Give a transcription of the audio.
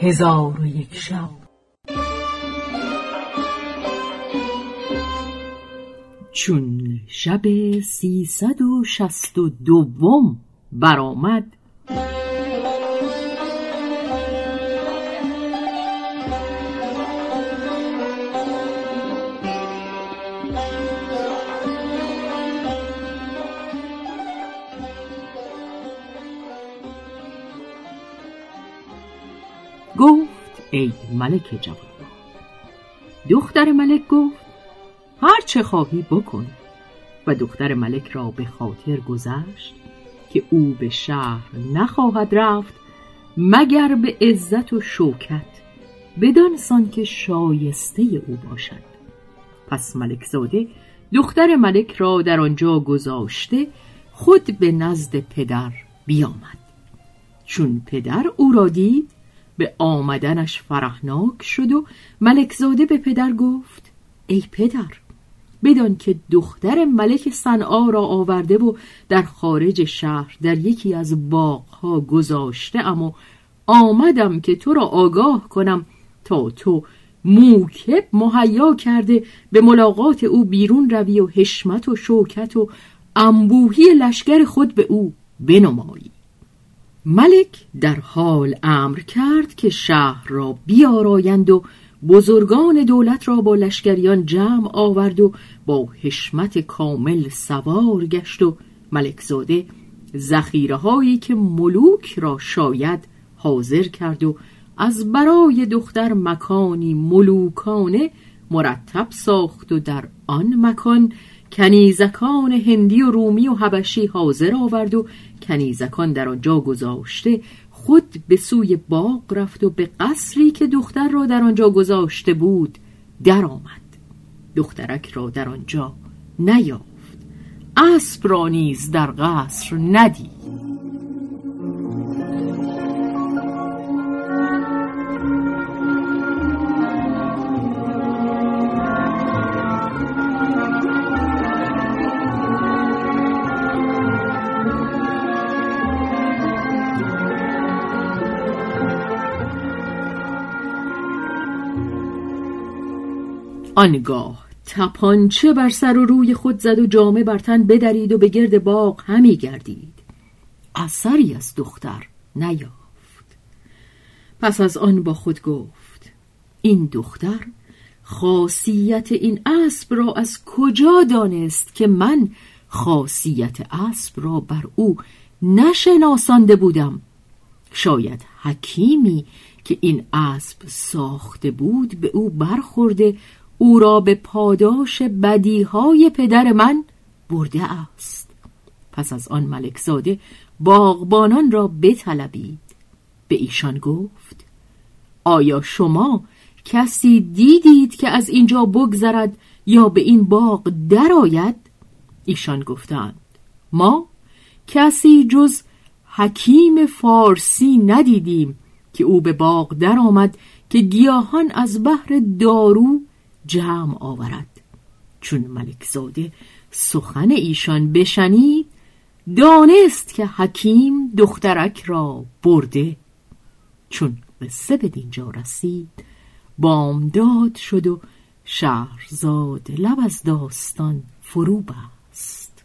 هزار و یک شب. چون شب سیصد و شست و دوم برآمد گفت ای ملک جوان. دختر ملک گفت هر چه خواهی بکن. و دختر ملک را به خاطر گذشت که او به شهر نخواهد رفت مگر به عزت و شوکت بدان سان که شایسته او باشد. پس ملک زاده دختر ملک را در آنجا گذاشته خود به نزد پدر بیامد. چون پدر او را دید به آمدنش فرحناک شد و ملک زاده به پدر گفت ای پدر بدان که دختر ملک صنعا را آورده و در خارج شهر در یکی از باغها گذاشته اما آمدم که تو را آگاه کنم تا تو موکب مهیا کرده به ملاقات او بیرون روی و حشمت و شوکت و انبوهی لشکر خود به او بنمایی. ملک در حال امر کرد که شهر را بیارایند و بزرگان دولت را با لشکریان جمع آورد و با حشمت کامل سوار گشت و ملک زاده زخیره هایی که ملوک را شاید حاضر کرد و از برای دختر مکانی ملوکانه مرتب ساخت و در آن مکان کنیزکان هندی و رومی و حبشی حاضر آورد و کنیزکان در آنجا گذاشته خود به سوی باغ رفت و به قصری که دختر را در آنجا گذاشته بود درآمد. دخترک را در آنجا نیافت. اسب را نیز در قصر ندید. آنگاه تپانچه بر سر و روی خود زد و جامه بر تن بدرید و به گرد باغ همی گردید. اثری از دختر نیافت. پس از آن با خود گفت این دختر خاصیت این اسب را از کجا دانست که من خاصیت اسب را بر او نشناسانده بودم؟ شاید حکیمی که این اسب ساخته بود به او برخورده او را به پاداش بدیهای پدر من برده است. پس از آن ملک زاده باغبانان را بطلبید. به ایشان گفت آیا شما کسی دیدید که از اینجا بگذرد یا به این باغ درآید؟ ایشان گفتند ما کسی جز حکیم فارسی ندیدیم که او به باغ درآمد که گیاهان از بحر دارو جمع آورد. چون ملک زاده سخن ایشان بشنید دانست که حکیم دخترک را برده. چون قصه به دینجا رسید بامداد شد و شهرزاد لب از داستان فرو بست.